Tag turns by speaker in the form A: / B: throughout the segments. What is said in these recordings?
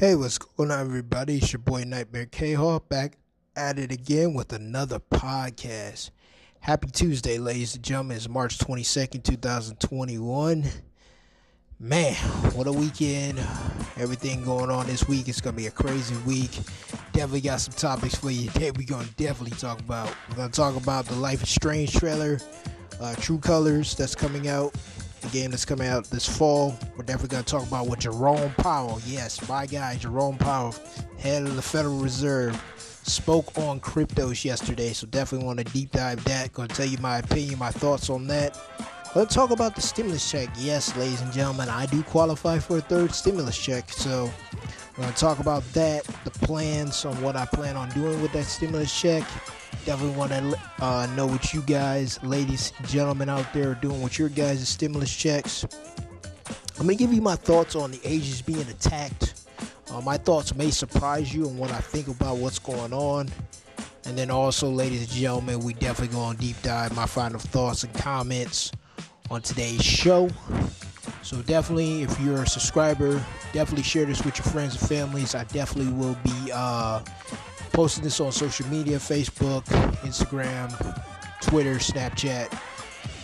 A: Hey, what's going on, everybody? It's your boy Nightmare K Hawk back at it again with another podcast. Happy Tuesday, ladies and gentlemen. It's March 22nd, 2021. Man, what a weekend. Everything going on this week. It's going to be a crazy week. Definitely got some topics for you today. We're going to definitely talk about. We're going to talk about the Life is Strange trailer, uh, True Colors that's coming out the game that's coming out this fall. We're definitely going to talk about what Jerome Powell, yes, my guy, Jerome Powell, head of the Federal Reserve, spoke on cryptos yesterday. So definitely want to deep dive that. Going to tell you my opinion, my thoughts on that. Let's talk about the stimulus check. Yes, ladies and gentlemen, I do qualify for a third stimulus check. So we're going to talk about that, the plans on what I plan on doing with that stimulus check Definitely want to uh, know what you guys, ladies, and gentlemen out there, are doing with your guys' stimulus checks. Going to give you my thoughts on the Asians being attacked. Uh, my thoughts may surprise you on what I think about what's going on. And then also, ladies and gentlemen, we definitely go on deep dive my final thoughts and comments on today's show. So definitely, if you're a subscriber, definitely share this with your friends and families. I definitely will be uh, posting this on social media Facebook, Instagram, Twitter, Snapchat.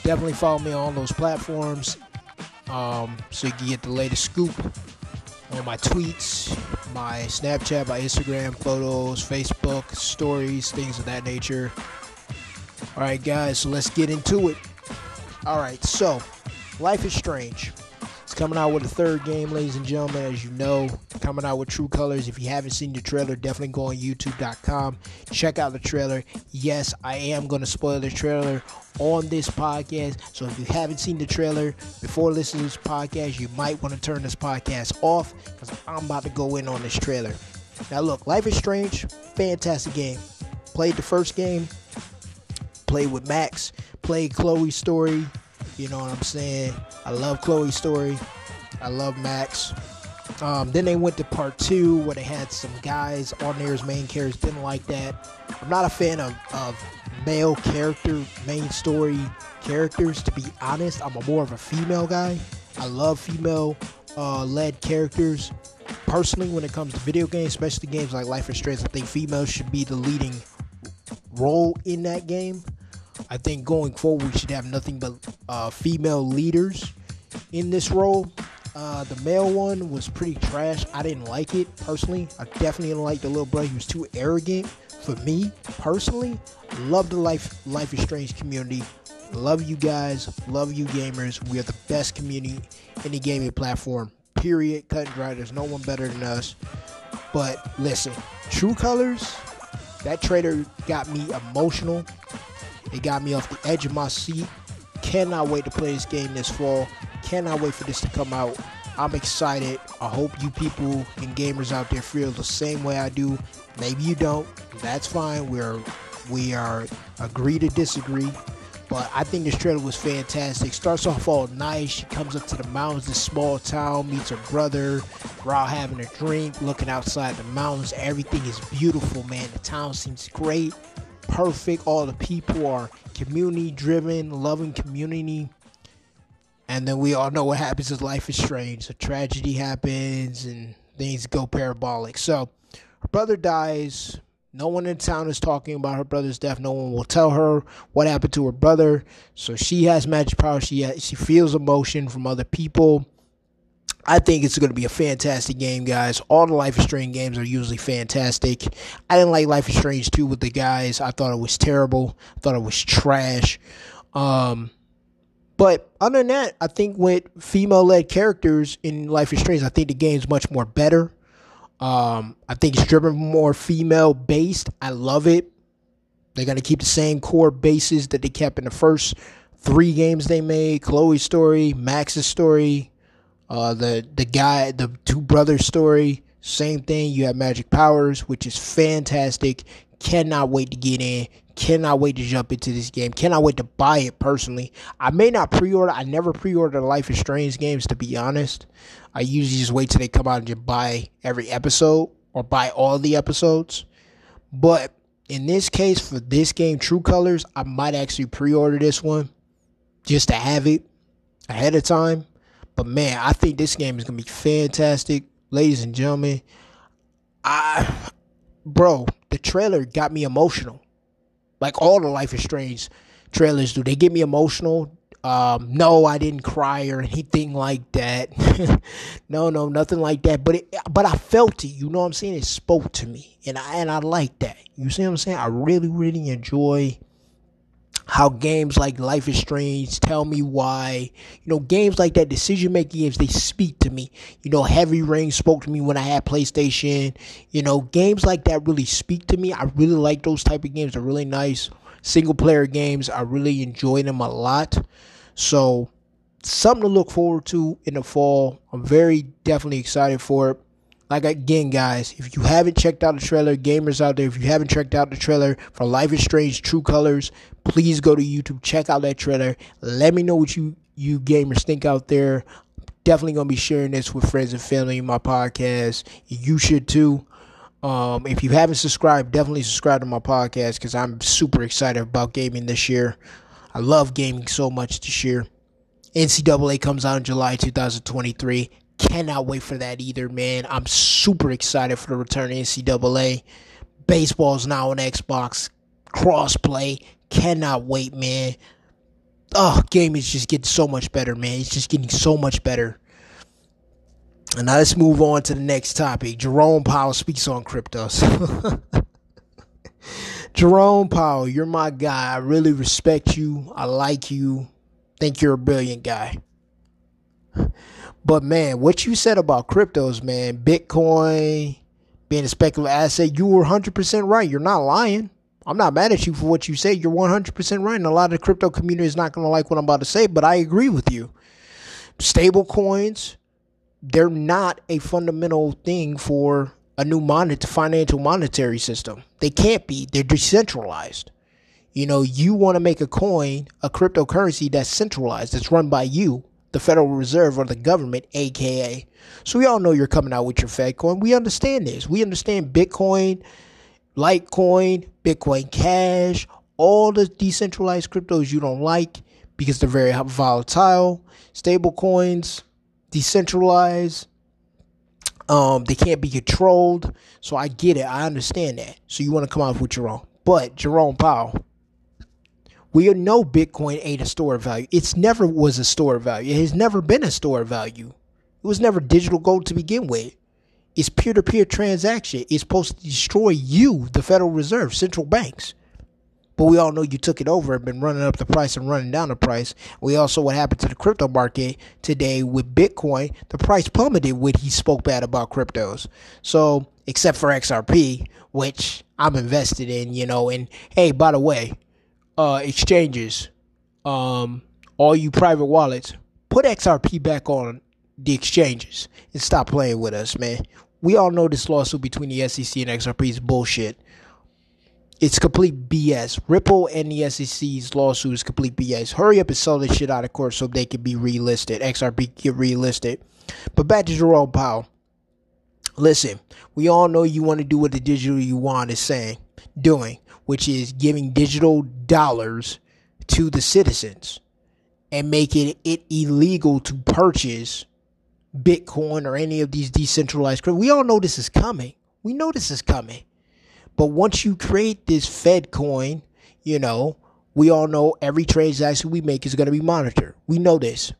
A: Definitely follow me on those platforms um, so you can get the latest scoop on my tweets, my Snapchat, my Instagram photos, Facebook stories, things of that nature. All right, guys, so let's get into it. All right, so Life is Strange. It's coming out with a third game, ladies and gentlemen. As you know, coming out with True Colors. If you haven't seen the trailer, definitely go on YouTube.com. Check out the trailer. Yes, I am going to spoil the trailer on this podcast. So if you haven't seen the trailer before listening to this podcast, you might want to turn this podcast off because I'm about to go in on this trailer. Now, look, Life is Strange, fantastic game. Played the first game, played with Max, played Chloe's story, you know what I'm saying? I love Chloe's story. I love Max. Um, then they went to part two where they had some guys on there as main characters. Didn't like that. I'm not a fan of, of male character, main story characters, to be honest. I'm a more of a female guy. I love female uh, led characters. Personally, when it comes to video games, especially games like Life is Strange, I think females should be the leading role in that game. I think going forward, we should have nothing but uh, female leaders in this role. Uh, the male one was pretty trash. I didn't like it personally. I definitely didn't like the little brother. He was too arrogant for me personally. Love the Life Life is Strange community. Love you guys. Love you gamers. We are the best community in the gaming platform. Period. Cut and dry. There's no one better than us. But listen, True Colors. That trailer got me emotional. It got me off the edge of my seat. Cannot wait to play this game this fall. Cannot wait for this to come out. I'm excited. I hope you people and gamers out there feel the same way I do. Maybe you don't. That's fine. We're we are agree to disagree. But I think this trailer was fantastic. Starts off all nice. She comes up to the mountains, this small town, meets her brother. We're all having a drink, looking outside the mountains. Everything is beautiful, man. The town seems great perfect. All the people are community driven, loving community. And then we all know what happens as life is strange. A tragedy happens and things go parabolic. So her brother dies. No one in town is talking about her brother's death. No one will tell her what happened to her brother. So she has magic power. She has, she feels emotion from other people. I think it's going to be a fantastic game, guys. All the Life is Strange games are usually fantastic. I didn't like Life is Strange 2 with the guys. I thought it was terrible. I thought it was trash. Um, but other than that, I think with female led characters in Life is Strange, I think the game's much more better. Um, I think it's driven more female based. I love it. They're going to keep the same core bases that they kept in the first three games they made Chloe's story, Max's story, uh, the the guy, the two brothers story, same thing. You have magic powers, which is fantastic. Cannot wait to get in. Cannot wait to jump into this game. Cannot wait to buy it personally. I may not pre-order. I never pre-order Life is Strange games to be honest. I usually just wait till they come out and just buy every episode or buy all the episodes. But in this case, for this game, True Colors, I might actually pre-order this one just to have it ahead of time but man, I think this game is gonna be fantastic, ladies and gentlemen. I, bro, the trailer got me emotional. Like all the Life is Strange trailers do. They get me emotional. Um, no, I didn't cry or anything like that. no, no, nothing like that. But it, but I felt it. You know what I'm saying? It spoke to me, and I and I like that. You see what I'm saying? I really, really enjoy how games like Life is Strange, Tell Me Why, you know, games like that, decision making games, they speak to me. You know, Heavy Rain spoke to me when I had PlayStation. You know, games like that really speak to me. I really like those type of games. They're really nice. Single player games, I really enjoy them a lot. So, something to look forward to in the fall. I'm very definitely excited for it like again, guys, if you haven't checked out the trailer, gamers out there, if you haven't checked out the trailer for Life is Strange True Colors, please go to YouTube, check out that trailer. Let me know what you you gamers think out there. Definitely gonna be sharing this with friends and family in my podcast. You should too. Um, if you haven't subscribed, definitely subscribe to my podcast because I'm super excited about gaming this year. I love gaming so much this year. NCAA comes out in July 2023. Cannot wait for that either, man. I'm super excited for the return of NCAA. Baseball's now on Xbox. Crossplay. Cannot wait, man. Oh, game is just getting so much better, man. It's just getting so much better. And now let's move on to the next topic. Jerome Powell speaks on cryptos. Jerome Powell, you're my guy. I really respect you. I like you. Think you're a brilliant guy. But man, what you said about cryptos, man, Bitcoin being a speculative asset, you were 100% right. You're not lying. I'm not mad at you for what you say. You're 100% right. And a lot of the crypto community is not going to like what I'm about to say, but I agree with you. Stable coins, they're not a fundamental thing for a new monet- financial monetary system. They can't be. They're decentralized. You know, you want to make a coin, a cryptocurrency that's centralized, that's run by you, the Federal Reserve or the government, aka. So we all know you're coming out with your Fed coin. We understand this. We understand Bitcoin, Litecoin, Bitcoin Cash, all the decentralized cryptos you don't like because they're very volatile. Stable coins, decentralized. Um, they can't be controlled. So I get it. I understand that. So you want to come out with your own. But Jerome Powell, we know Bitcoin ain't a store of value. It's never was a store of value. It has never been a store of value. It was never digital gold to begin with. It's peer to peer transaction. It's supposed to destroy you, the Federal Reserve, central banks. But we all know you took it over and been running up the price and running down the price. We also what happened to the crypto market today with Bitcoin. The price plummeted when he spoke bad about cryptos. So except for XRP, which I'm invested in, you know, and hey, by the way, uh, exchanges, um, all you private wallets, put XRP back on the exchanges and stop playing with us, man. We all know this lawsuit between the SEC and XRP is bullshit. It's complete BS. Ripple and the SEC's lawsuit is complete BS. Hurry up and sell this shit out of court so they can be relisted. XRP get relisted. But back to Jerome Powell. Listen, we all know you want to do what the digital yuan is saying, doing which is giving digital dollars to the citizens and making it illegal to purchase Bitcoin or any of these decentralized crypto. We all know this is coming. We know this is coming. But once you create this Fed coin, you know, we all know every transaction we make is going to be monitored. We know this.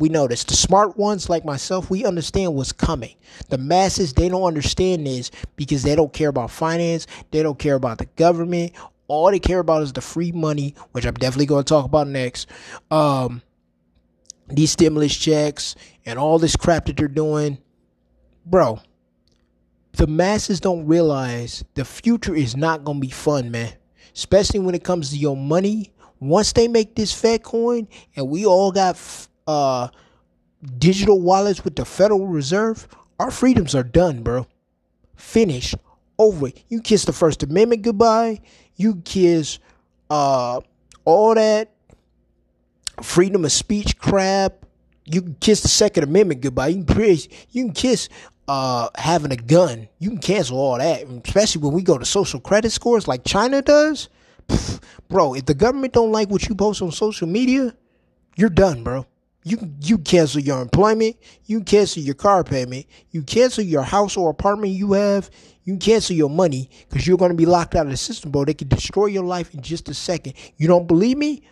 A: We know this. The smart ones like myself, we understand what's coming. The masses, they don't understand this because they don't care about finance. They don't care about the government. All they care about is the free money, which I'm definitely going to talk about next. Um, these stimulus checks and all this crap that they're doing. Bro, the masses don't realize the future is not going to be fun, man. Especially when it comes to your money. Once they make this Fed coin and we all got uh, digital wallets with the Federal Reserve, our freedoms are done, bro. Finished. Over. You kiss the First Amendment goodbye. You kiss uh, all that freedom of speech crap. You can kiss the Second Amendment goodbye. You can you can kiss uh, having a gun. You can cancel all that, especially when we go to social credit scores like China does. Bro, if the government don't like what you post on social media, you're done, bro. You you cancel your employment, you cancel your car payment, you cancel your house or apartment you have, you cancel your money because you're going to be locked out of the system, bro. They can destroy your life in just a second. You don't believe me?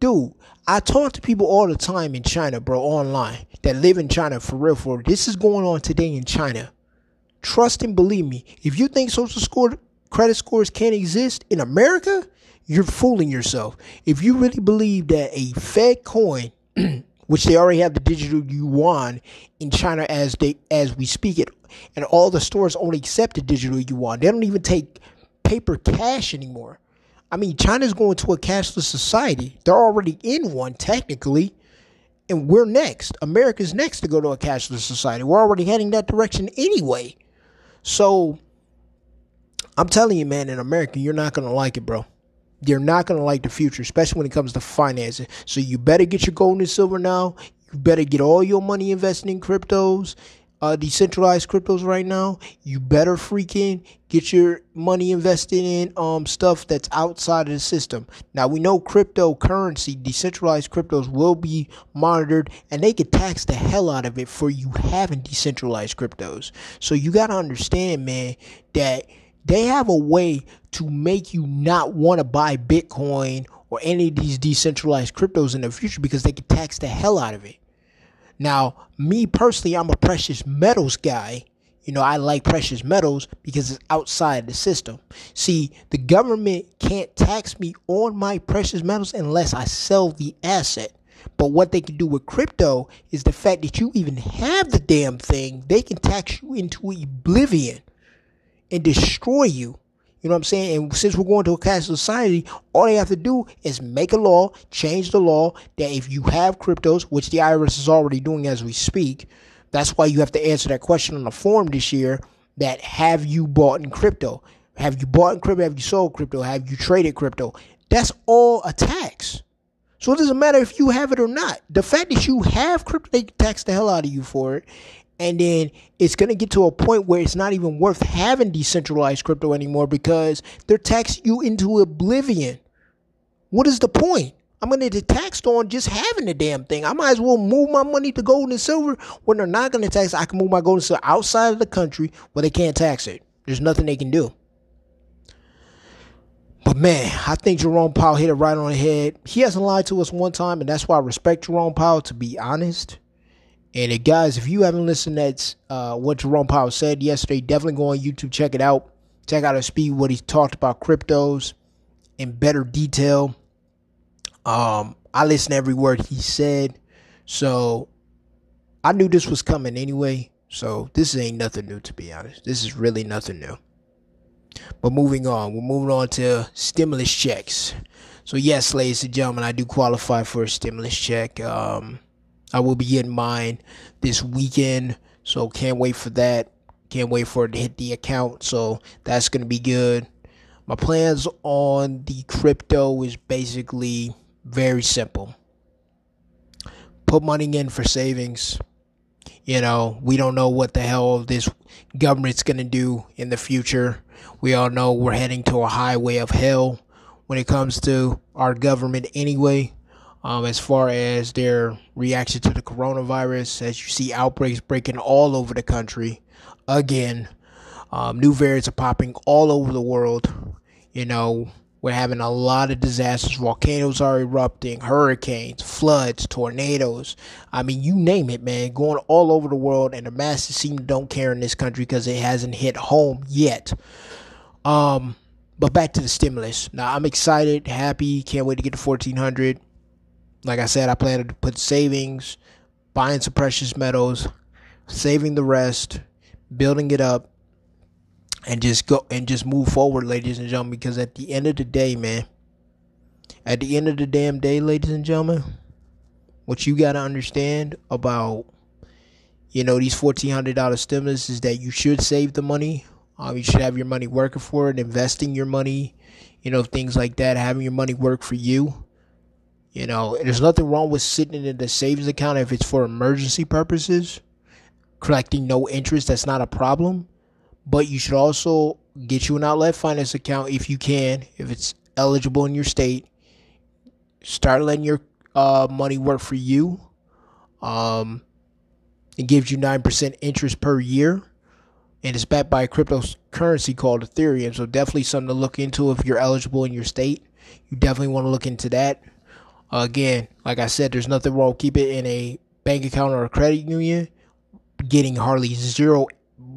A: Dude, I talk to people all the time in China, bro, online that live in China for real. For this is going on today in China. Trust and believe me. If you think social score credit scores can't exist in America, you're fooling yourself. If you really believe that a Fed coin which they already have the digital yuan in China as they as we speak it, and all the stores only accept the digital yuan. They don't even take paper cash anymore. I mean, China's going to a cashless society. They're already in one technically, and we're next. America's next to go to a cashless society. We're already heading that direction anyway. So, I'm telling you, man, in America, you're not gonna like it, bro you're not going to like the future, especially when it comes to financing. So you better get your gold and silver now. You better get all your money invested in cryptos, uh, decentralized cryptos right now. You better freaking get your money invested in um stuff that's outside of the system. Now we know cryptocurrency, decentralized cryptos will be monitored and they could tax the hell out of it for you having decentralized cryptos. So you got to understand, man, that they have a way to make you not want to buy Bitcoin or any of these decentralized cryptos in the future because they can tax the hell out of it. Now, me personally, I'm a precious metals guy. You know, I like precious metals because it's outside the system. See, the government can't tax me on my precious metals unless I sell the asset. But what they can do with crypto is the fact that you even have the damn thing, they can tax you into oblivion and destroy you. You know what I'm saying? And since we're going to a cash society, all they have to do is make a law, change the law that if you have cryptos, which the IRS is already doing as we speak, that's why you have to answer that question on the form this year that have you bought in crypto? Have you bought in crypto? Have you sold crypto? Have you traded crypto? That's all a tax. So it doesn't matter if you have it or not. The fact that you have crypto, they tax the hell out of you for it and then it's going to get to a point where it's not even worth having decentralized crypto anymore because they're taxing you into oblivion. What is the point? I'm going to get taxed on just having the damn thing. I might as well move my money to gold and silver when they're not going to tax. I can move my gold and silver outside of the country where they can't tax it. There's nothing they can do. But man, I think Jerome Powell hit it right on the head. He hasn't lied to us one time, and that's why I respect Jerome Powell, to be honest. And it, guys, if you haven't listened to uh, what Jerome Powell said yesterday, definitely go on YouTube, check it out. Check out his speed, what he talked about cryptos in better detail. Um, I listened to every word he said. So I knew this was coming anyway. So this ain't nothing new, to be honest. This is really nothing new. But moving on, we're moving on to stimulus checks. So yes, ladies and gentlemen, I do qualify for a stimulus check. Um, I will be getting mine this weekend, so can't wait for that. Can't wait for it to hit the account, so that's gonna be good. My plans on the crypto is basically very simple. Put money in for savings. You know, we don't know what the hell this government's going to do in the future. We all know we're heading to a highway of hell when it comes to our government anyway um, as far as their reaction to the coronavirus, as you see outbreaks breaking all over the country again. Um, new variants are popping all over the world. You know, we're having a lot of disasters. Volcanoes are erupting, hurricanes, floods, tornadoes. I mean, you name it, man. Going all over the world, and the masses seem to don't care in this country because it hasn't hit home yet. Um, but back to the stimulus. Now, I'm excited, happy, can't wait to get to 1400. Like I said, I plan to put savings, buying some precious metals, saving the rest, building it up, and just go and just move forward, ladies and gentlemen. Because at the end of the day, man, at the end of the damn day, ladies and gentlemen, what you got to understand about you know these fourteen hundred dollar stimulus is that you should save the money. Um, you should have your money working for it, investing your money, you know, things like that, having your money work for you. You know, there's nothing wrong with sitting in the savings account if it's for emergency purposes. Collecting no interest, that's not a problem. But you should also get you an outlet finance account if you can, if it's eligible in your state. Start letting your uh, money work for you. Um, it gives you 9% interest per year. And it's backed by a cryptocurrency called Ethereum. So definitely something to look into if you're eligible in your state. You definitely want to look into that. Again, like I said, there's nothing wrong. Keep it in a bank account or a credit union, getting hardly zero,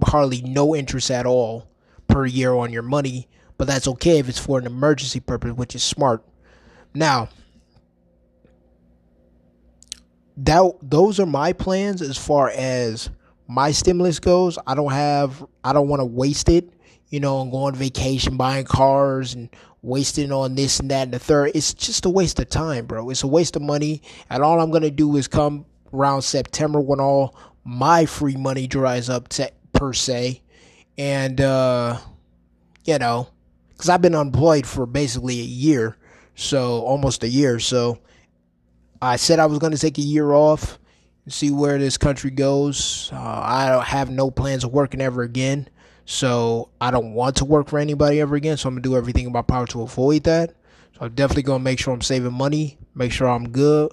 A: hardly no interest at all per year on your money. But that's okay if it's for an emergency purpose, which is smart. Now, that those are my plans as far as my stimulus goes. I don't have I don't want to waste it, you know, on going on vacation, buying cars and wasting on this and that and the third. It's just a waste of time, bro. It's a waste of money. And all I'm gonna do is come around September when all my free money dries up to, per se. And uh you know, because I've been unemployed for basically a year, so almost a year. So I said I was going to take a year off and see where this country goes. Uh, I don't have no plans of working ever again. So I don't want to work for anybody ever again. So I'm to do everything in my power to avoid that. So I'm definitely to make sure I'm saving money, make sure I'm good.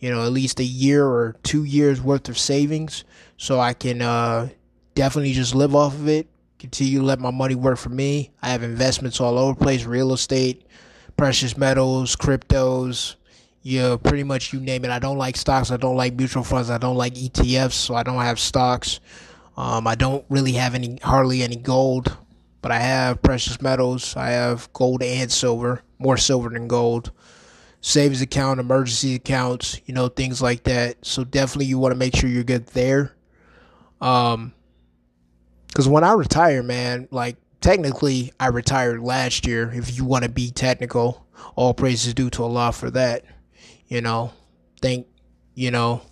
A: You know, at least a year or two years worth of savings so I can uh, definitely just live off of it. Continue to let my money work for me. I have investments all over place real estate, precious metals, cryptos yeah, pretty much you name it. I don't like stocks. I don't like mutual funds. I don't like ETFs, so I don't have stocks. Um, I don't really have any, hardly any gold, but I have precious metals. I have gold and silver, more silver than gold. Savings account, emergency accounts, you know, things like that. So definitely you want to make sure you're good there. Um, because when I retire, man, like technically I retired last year. If you want to be technical, all praises due to Allah for that. You know, thank, you know,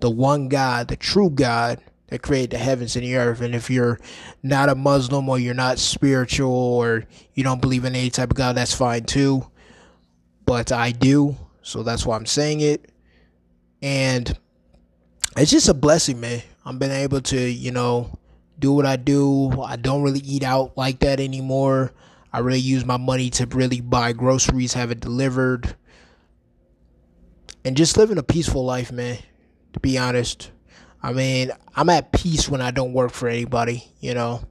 A: the one God, the true God that created the heavens and the earth. And if you're not a Muslim or you're not spiritual or you don't believe in any type of God, that's fine too. But I do. So that's why I'm saying it. And it's just a blessing, man. I'm been able to, you know, do what I do. I don't really eat out like that anymore. I really use my money to really buy groceries, have it delivered, and just living a peaceful life, man. To be honest, I mean, I'm at peace when I don't work for anybody. You know,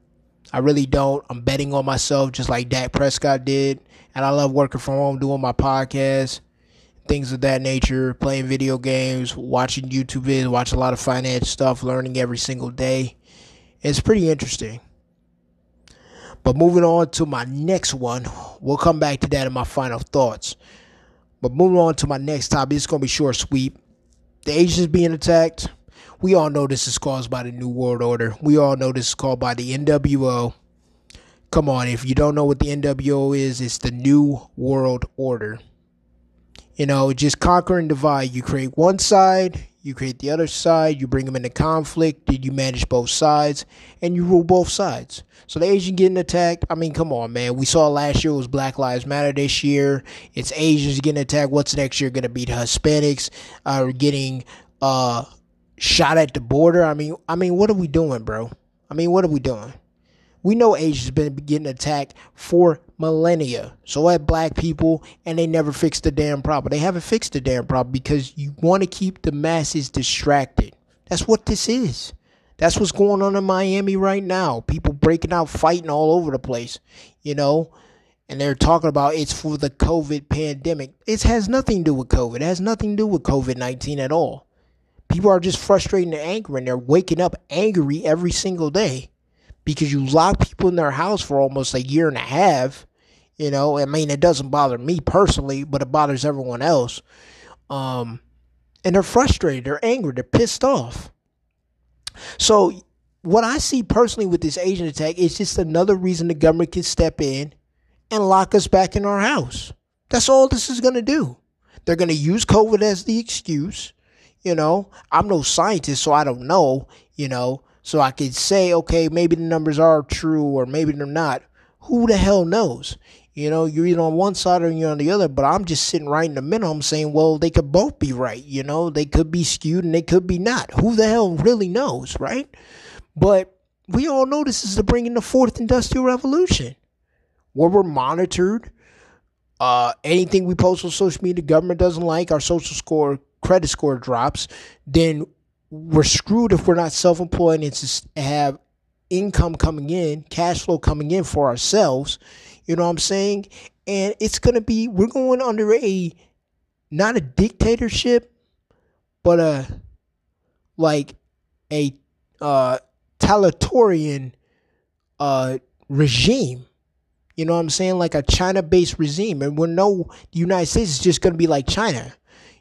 A: I really don't. I'm betting on myself, just like Dak Prescott did, and I love working from home, doing my podcast, things of that nature, playing video games, watching YouTube videos, watch a lot of finance stuff, learning every single day. It's pretty interesting. But moving on to my next one, we'll come back to that in my final thoughts. But moving on to my next topic, it's going to be short sweep. The Asians being attacked. We all know this is caused by the New World Order. We all know this is called by the NWO. Come on, if you don't know what the NWO is, it's the New World Order. You know, just conquer and divide. You create one side, you create the other side, you bring them into conflict, did you manage both sides, and you rule both sides. So the Asian getting attacked, I mean, come on, man. We saw last year was Black Lives Matter. This year, it's Asians getting attacked. What's next year going to be? The Hispanics are getting uh, shot at the border. I mean, I mean, what are we doing, bro? I mean, what are we doing? We know Asia's been getting attacked for millennia. So have black people, and they never fixed the damn problem. They haven't fixed the damn problem because you want to keep the masses distracted. That's what this is. That's what's going on in Miami right now. People breaking out, fighting all over the place, you know. And they're talking about it's for the COVID pandemic. It has nothing to do with COVID. It has nothing to do with COVID 19 at all. People are just frustrated and angry, and they're waking up angry every single day because you lock people in their house for almost a year and a half. You know, I mean, it doesn't bother me personally, but it bothers everyone else. Um, and they're frustrated, they're angry, they're pissed off. So, what I see personally with this Asian attack is just another reason the government can step in and lock us back in our house. That's all this is going to do. They're going to use COVID as the excuse. You know, I'm no scientist, so I don't know, you know, so I could say, okay, maybe the numbers are true or maybe they're not. Who the hell knows? You know, you're either on one side or you're on the other, but I'm just sitting right in the middle. I'm saying, well, they could both be right. You know, they could be skewed and they could be not. Who the hell really knows, right? But we all know this is the bringing the fourth industrial revolution where we're monitored. Uh, anything we post on social media, government doesn't like, our social score credit score drops, then we're screwed if we're not self employed and have income coming in, cash flow coming in for ourselves. You know what I'm saying? And it's going to be, we're going under a, not a dictatorship, but a, like a, uh, totalitarian, uh, regime. You know what I'm saying? Like a China based regime. And we know the United States is just going to be like China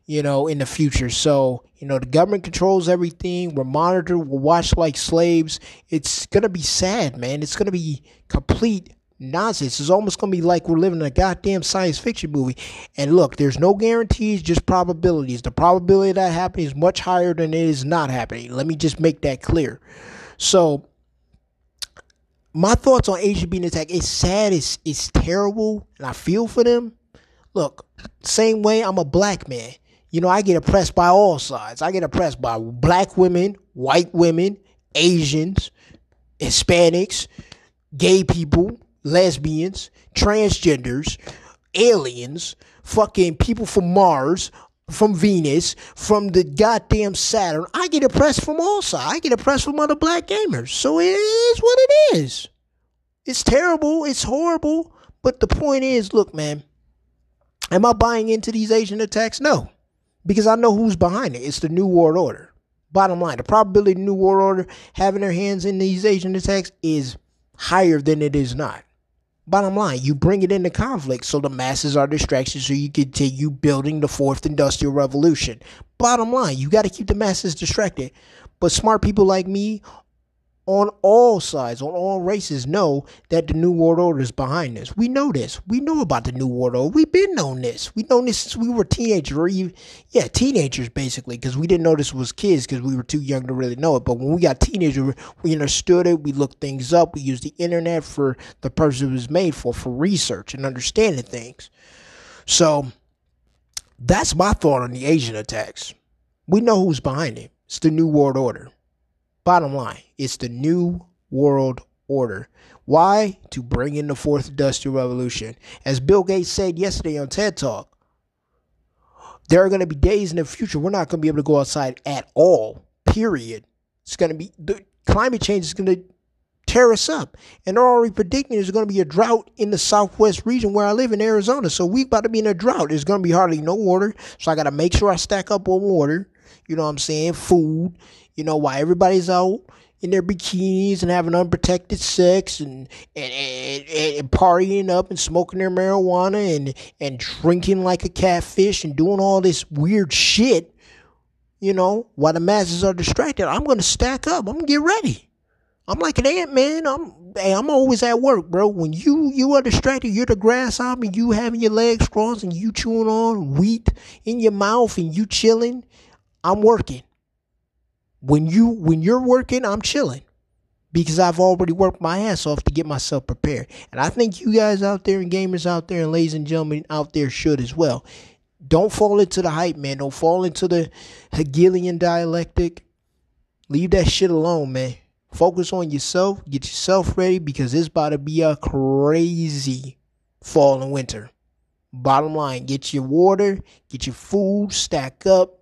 A: you know, in the future. So, you know, the government controls everything. We're monitored. We're watched like slaves. It's going to be sad, man. It's going to be complete nonsense. It's almost going to be like we're living in a goddamn science fiction movie. And look, there's no guarantees, just probabilities. The probability of that happening is much higher than it is not happening. Let me just make that clear. So, my thoughts on Asia being attacked, it's sad, it's, it's terrible, and I feel for them. Look, same way I'm a black man. You know, I get oppressed by all sides. I get oppressed by black women, white women, Asians, Hispanics, gay people, lesbians, transgenders, aliens, fucking people from Mars, from Venus, from the goddamn Saturn. I get oppressed from all sides. I get oppressed from other black gamers. So it is what it is. It's terrible. It's horrible. But the point is, look, man, am I buying into these Asian attacks? No because I know who's behind it. It's the New World Order. Bottom line, the probability of the New World Order having their hands in these Asian attacks is higher than it is not. Bottom line, you bring it into conflict so the masses are distracted so you continue building the fourth industrial revolution. Bottom line, you got to keep the masses distracted. But smart people like me on all sides, on all races, know that the New World Order is behind this. We know this. We know about the New World Order. We've been known this. We've known this since we were teenagers, or even, yeah, teenagers basically, because we didn't know this was kids because we were too young to really know it. But when we got teenagers, we understood it. We looked things up. We used the internet for the purpose it was made for, for research and understanding things. So that's my thought on the Asian attacks. We know who's behind it. It's the New World Order. Bottom line, it's the new world order. Why? To bring in the fourth industrial revolution. As Bill Gates said yesterday on TED Talk, there are going to be days in the future we're not going to be able to go outside at all. Period. It's going to be the climate change is going to tear us up. And they're already predicting there's going to be a drought in the southwest region where I live in Arizona. So we about to be in a drought. There's going to be hardly no water. So I got to make sure I stack up on water. You know what I'm saying? Food. You know, why everybody's out in their bikinis and having unprotected sex and and, and, and partying up and smoking their marijuana and and drinking like a catfish and doing all this weird shit, you know, while the masses are distracted, I'm gonna stack up. I'm gonna get ready. I'm like an ant man. I'm hey, I'm always at work, bro. When you you are distracted, you're the grasshopper, you having your legs crossed and you chewing on wheat in your mouth and you chilling. I'm working. When you when you're working, I'm chilling because I've already worked my ass off to get myself prepared. And I think you guys out there and gamers out there and ladies and gentlemen out there should as well. Don't fall into the hype, man. Don't fall into the Hegelian dialectic. Leave that shit alone, man. Focus on yourself. Get yourself ready because it's about to be a crazy fall and winter. Bottom line, get your water, get your food, stack up,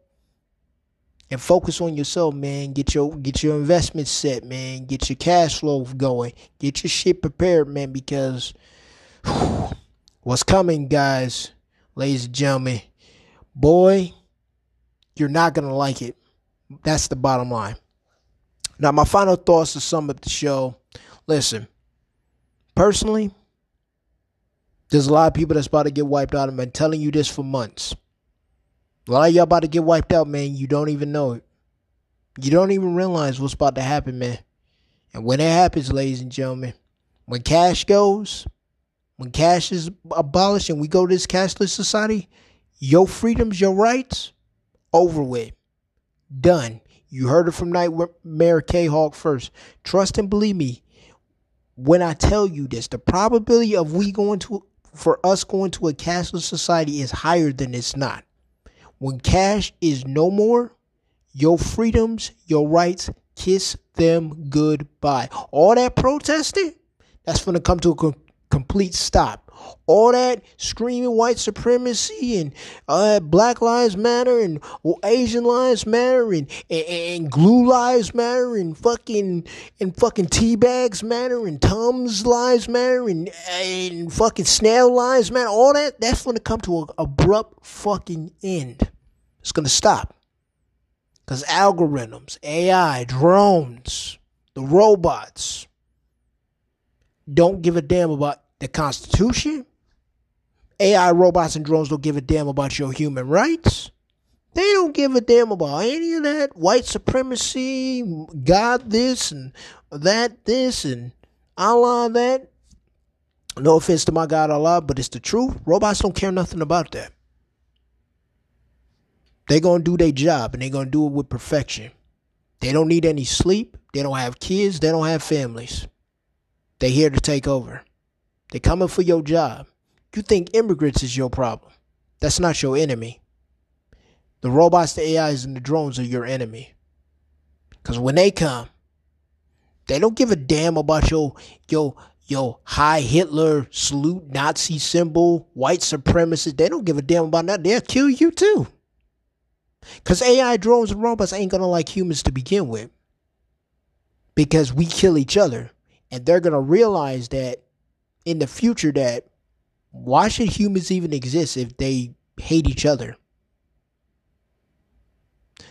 A: and focus on yourself, man. Get your get your investment set, man. Get your cash flow going. Get your shit prepared, man, because whew, what's coming, guys, ladies and gentlemen, boy, you're not gonna like it. That's the bottom line. Now, my final thoughts to sum up the show. Listen, personally, there's a lot of people that's about to get wiped out. I've been telling you this for months. A lot of y'all about to get wiped out, man. You don't even know it. You don't even realize what's about to happen, man. And when it happens, ladies and gentlemen, when cash goes, when cash is abolished and we go to this cashless society, your freedoms, your rights, over with. Done. You heard it from Nightmare K Hawk first. Trust and believe me when I tell you this. The probability of we going to for us going to a cashless society is higher than it's not. When cash is no more, your freedoms, your rights, kiss them goodbye. All that protesting, that's going to come to a com- complete stop. All that screaming white supremacy and uh, Black Lives Matter and well, Asian Lives Matter and, and, and glue lives matter and fucking and fucking tea bags matter and Tums lives matter and, and fucking snail lives matter. All that that's gonna come to an abrupt fucking end. It's gonna stop. Cause algorithms, AI, drones, the robots don't give a damn about the Constitution. AI robots and drones don't give a damn about your human rights. They don't give a damn about any of that white supremacy, God this and that this and Allah that. No offense to my God Allah, but it's the truth. Robots don't care nothing about that. They're going to do their job and they're going to do it with perfection. They don't need any sleep. They don't have kids. They don't have families. They're here to take over. They're coming for your job. You think immigrants is your problem. That's not your enemy. The robots, the AIs, and the drones are your enemy. Because when they come, they don't give a damn about your, your, your high Hitler salute, Nazi symbol, white supremacist. They don't give a damn about that. They'll kill you too. Because AI, drones, and robots ain't going to like humans to begin with. Because we kill each other. And they're going to realize that in the future that why should humans even exist if they hate each other?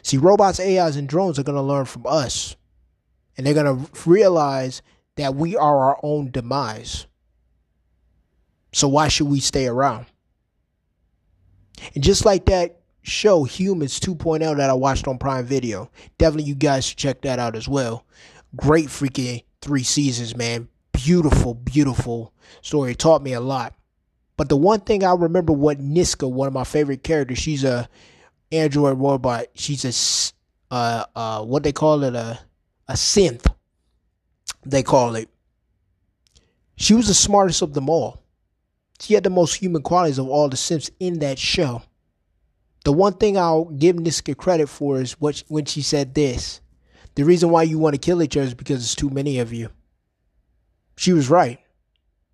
A: See, robots, AIs, and drones are going to learn from us. And they're going to realize that we are our own demise. So why should we stay around? And just like that show, Humans 2.0, that I watched on Prime Video, definitely you guys should check that out as well. Great freaking three seasons, man. Beautiful, beautiful story. It taught me a lot. But the one thing I remember what Niska, one of my favorite characters, she's a android robot. She's a uh uh what they call it a a synth. They call it. She was the smartest of them all. She had the most human qualities of all the synths in that show. The one thing I'll give Niska credit for is what when she said this. The reason why you want to kill each other is because there's too many of you. She was right.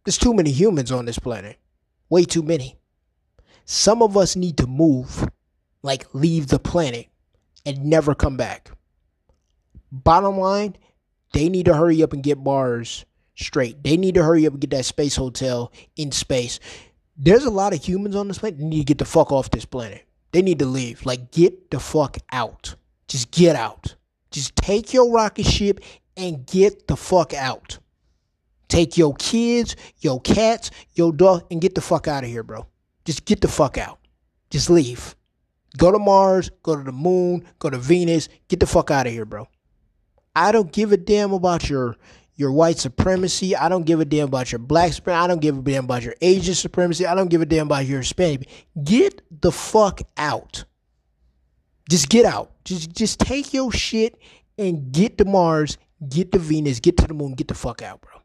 A: There's too many humans on this planet. Way too many. Some of us need to move, like leave the planet and never come back. Bottom line, they need to hurry up and get Mars straight. They need to hurry up and get that space hotel in space. There's a lot of humans on this planet. They need to get the fuck off this planet. They need to leave. Like, get the fuck out. Just get out. Just take your rocket ship and get the fuck out. Take your kids, your cats, your dog, and get the fuck out of here, bro. Just get the fuck out. Just leave. Go to Mars, go to the moon, go to Venus, get the fuck out of here, bro. I don't give a damn about your your white supremacy. I don't give a damn about your black supremacy. I don't give a damn about your Asian supremacy. I don't give a damn about your Hispanic. Get the fuck out. Just get out. Just just take your shit and get to Mars, get to Venus, get to the moon, get the fuck out, bro.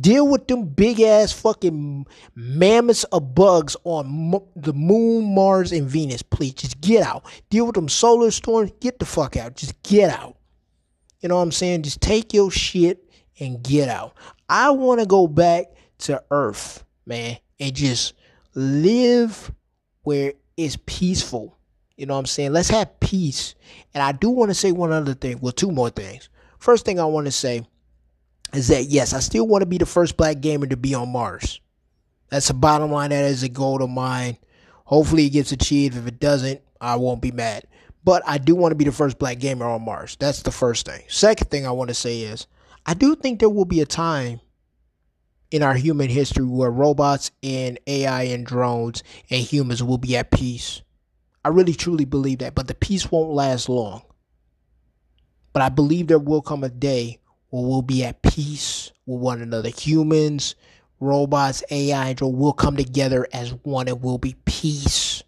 A: Deal with them big ass fucking mammoths of bugs on the moon, Mars, and Venus. Please, just get out. Deal with them solar storms. Get the fuck out. Just get out. You know what I'm saying? Just take your shit and get out. I want to go back to Earth, man, and just live where it's peaceful. You know what I'm saying? Let's have peace. And I do want to say one other thing. Well, two more things. First thing I want to say is that yes, I still want to be the first black gamer to be on Mars. That's the bottom line. That is a goal of mine. Hopefully it gets achieved. If it doesn't, I won't be mad. But I do want to be the first black gamer on Mars. That's the first thing. Second thing I want to say is I do think there will be a time in our human history where robots and AI and drones and humans will be at peace. I really truly believe that, but the peace won't last long. But I believe there will come a day where we'll be at peace with one another. Humans, robots, AI, and will come together as one and we'll be peace.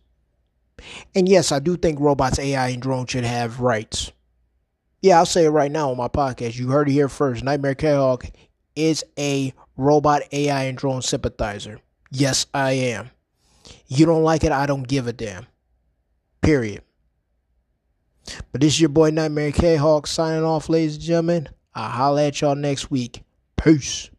A: And yes, I do think robots, AI, and drones should have rights. Yeah, I'll say it right now on my podcast. You heard it here first. Nightmare K-Hawk is a robot, AI, and drone sympathizer. Yes, I am. You don't like it, I don't give a damn. Period. But this is your boy Nightmare K Hawk signing off, ladies and gentlemen. I'll holla at y'all next week. Peace.